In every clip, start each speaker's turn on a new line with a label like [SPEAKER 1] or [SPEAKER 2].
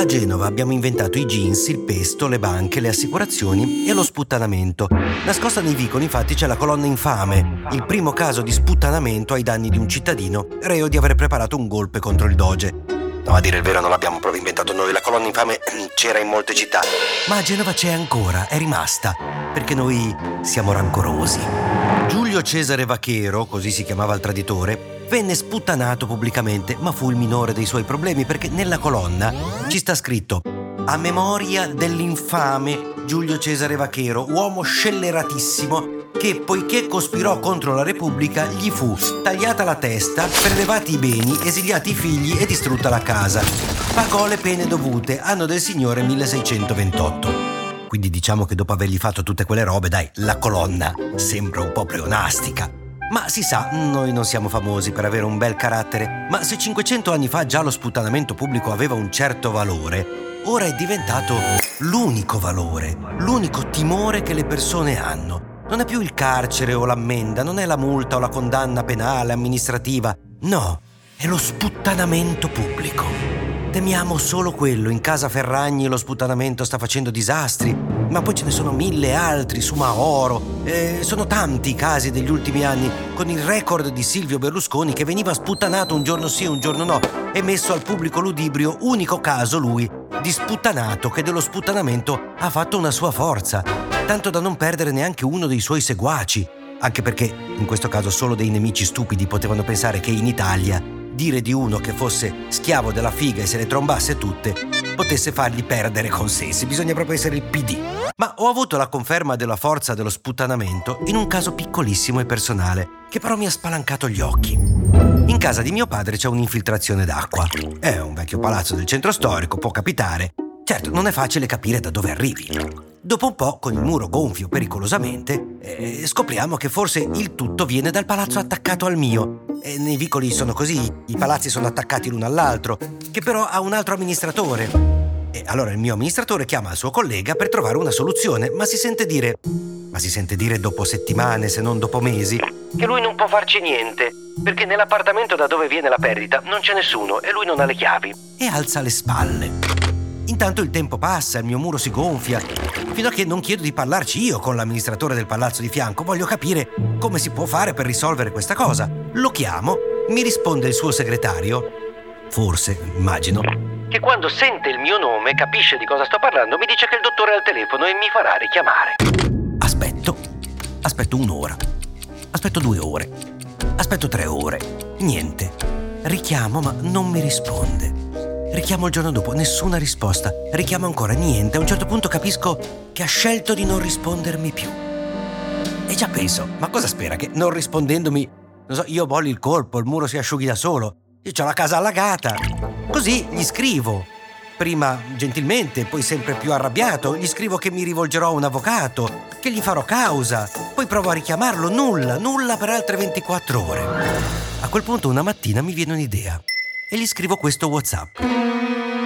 [SPEAKER 1] A Genova abbiamo inventato i jeans, il pesto, le banche, le assicurazioni e lo sputtanamento. Nascosta nei vicoli infatti c'è la colonna infame, il primo caso di sputtanamento ai danni di un cittadino reo di aver preparato un golpe contro il doge. No, a dire il vero non l'abbiamo proprio inventato noi, la colonna infame c'era in molte città. Ma a Genova c'è ancora, è rimasta, perché noi siamo rancorosi. Giulio Cesare Vachero, così si chiamava il traditore, venne sputtanato pubblicamente, ma fu il minore dei suoi problemi perché nella colonna ci sta scritto a memoria dell'infame Giulio Cesare Vachero, uomo scelleratissimo che poiché cospirò contro la Repubblica gli fu tagliata la testa, prelevati i beni, esiliati i figli e distrutta la casa. Pagò le pene dovute, anno del Signore 1628. Quindi diciamo che dopo avergli fatto tutte quelle robe, dai, la colonna sembra un po' pleonastica. Ma si sa, noi non siamo famosi per avere un bel carattere, ma se 500 anni fa già lo sputtanamento pubblico aveva un certo valore, ora è diventato l'unico valore, l'unico timore che le persone hanno. Non è più il carcere o l'ammenda, non è la multa o la condanna penale, amministrativa, no, è lo sputtanamento pubblico. Temiamo solo quello. In casa Ferragni lo sputtanamento sta facendo disastri, ma poi ce ne sono mille altri su Maoro. Eh, sono tanti i casi degli ultimi anni, con il record di Silvio Berlusconi che veniva sputtanato un giorno sì, un giorno no, e messo al pubblico ludibrio, unico caso lui, di sputtanato che dello sputtanamento ha fatto una sua forza, tanto da non perdere neanche uno dei suoi seguaci. Anche perché, in questo caso, solo dei nemici stupidi potevano pensare che in Italia dire di uno che fosse schiavo della figa e se le trombasse tutte potesse fargli perdere consensi. Bisogna proprio essere il PD. Ma ho avuto la conferma della forza dello sputtanamento in un caso piccolissimo e personale, che però mi ha spalancato gli occhi. In casa di mio padre c'è un'infiltrazione d'acqua. È un vecchio palazzo del centro storico, può capitare. Certo, non è facile capire da dove arrivi. Dopo un po', con il muro gonfio pericolosamente, eh, scopriamo che forse il tutto viene dal palazzo attaccato al mio. E nei vicoli sono così, i palazzi sono attaccati l'uno all'altro, che però ha un altro amministratore. E allora il mio amministratore chiama il suo collega per trovare una soluzione, ma si sente dire, ma si sente dire dopo settimane, se non dopo mesi, che lui non può farci niente, perché nell'appartamento da dove viene la perdita non c'è nessuno e lui non ha le chiavi. E alza le spalle. Intanto il tempo passa, il mio muro si gonfia, fino a che non chiedo di parlarci io con l'amministratore del palazzo di fianco. Voglio capire come si può fare per risolvere questa cosa. Lo chiamo, mi risponde il suo segretario, forse, immagino, che quando sente il mio nome, capisce di cosa sto parlando, mi dice che il dottore è al telefono e mi farà richiamare. Aspetto, aspetto un'ora, aspetto due ore, aspetto tre ore, niente. Richiamo ma non mi risponde. Richiamo il giorno dopo, nessuna risposta. Richiamo ancora, niente. A un certo punto capisco che ha scelto di non rispondermi più. E già penso, ma cosa spera? Che non rispondendomi, non so, io bolli il colpo, il muro si asciughi da solo. Io ho la casa allagata. Così gli scrivo. Prima gentilmente, poi sempre più arrabbiato, gli scrivo che mi rivolgerò a un avvocato, che gli farò causa. Poi provo a richiamarlo, nulla, nulla per altre 24 ore. A quel punto una mattina mi viene un'idea e gli scrivo questo WhatsApp.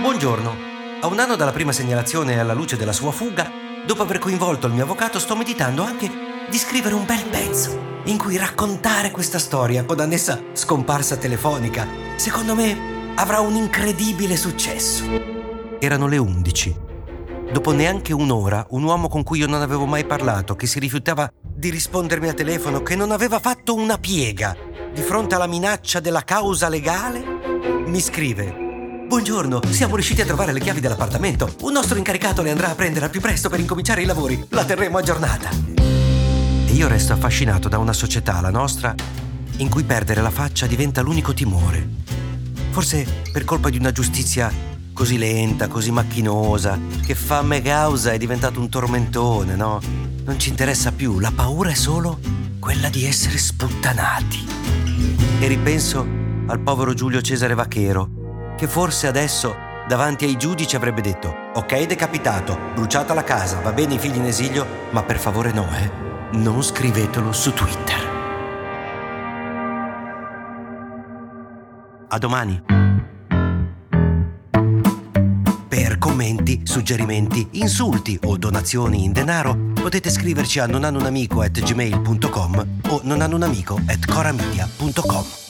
[SPEAKER 1] Buongiorno. A un anno dalla prima segnalazione alla luce della sua fuga, dopo aver coinvolto il mio avvocato, sto meditando anche di scrivere un bel pezzo in cui raccontare questa storia con annessa scomparsa telefonica. Secondo me avrà un incredibile successo. Erano le 11. Dopo neanche un'ora, un uomo con cui io non avevo mai parlato, che si rifiutava di rispondermi al telefono, che non aveva fatto una piega di fronte alla minaccia della causa legale, mi scrive Buongiorno, siamo riusciti a trovare le chiavi dell'appartamento. Un nostro incaricato le andrà a prendere al più presto per incominciare i lavori. La terremo aggiornata. E io resto affascinato da una società, la nostra, in cui perdere la faccia diventa l'unico timore. Forse per colpa di una giustizia così lenta, così macchinosa, che fame causa è diventato un tormentone, no? Non ci interessa più, la paura è solo quella di essere sputtanati. E ripenso al povero Giulio Cesare Vachero, che forse adesso davanti ai giudici avrebbe detto: Ok, decapitato, bruciata la casa, va bene i figli in esilio, ma per favore no, eh non scrivetelo su Twitter. A domani. Per commenti, suggerimenti, insulti o donazioni in denaro potete scriverci a nonanunamico@gmail.com o nonanunamico@coramedia.com.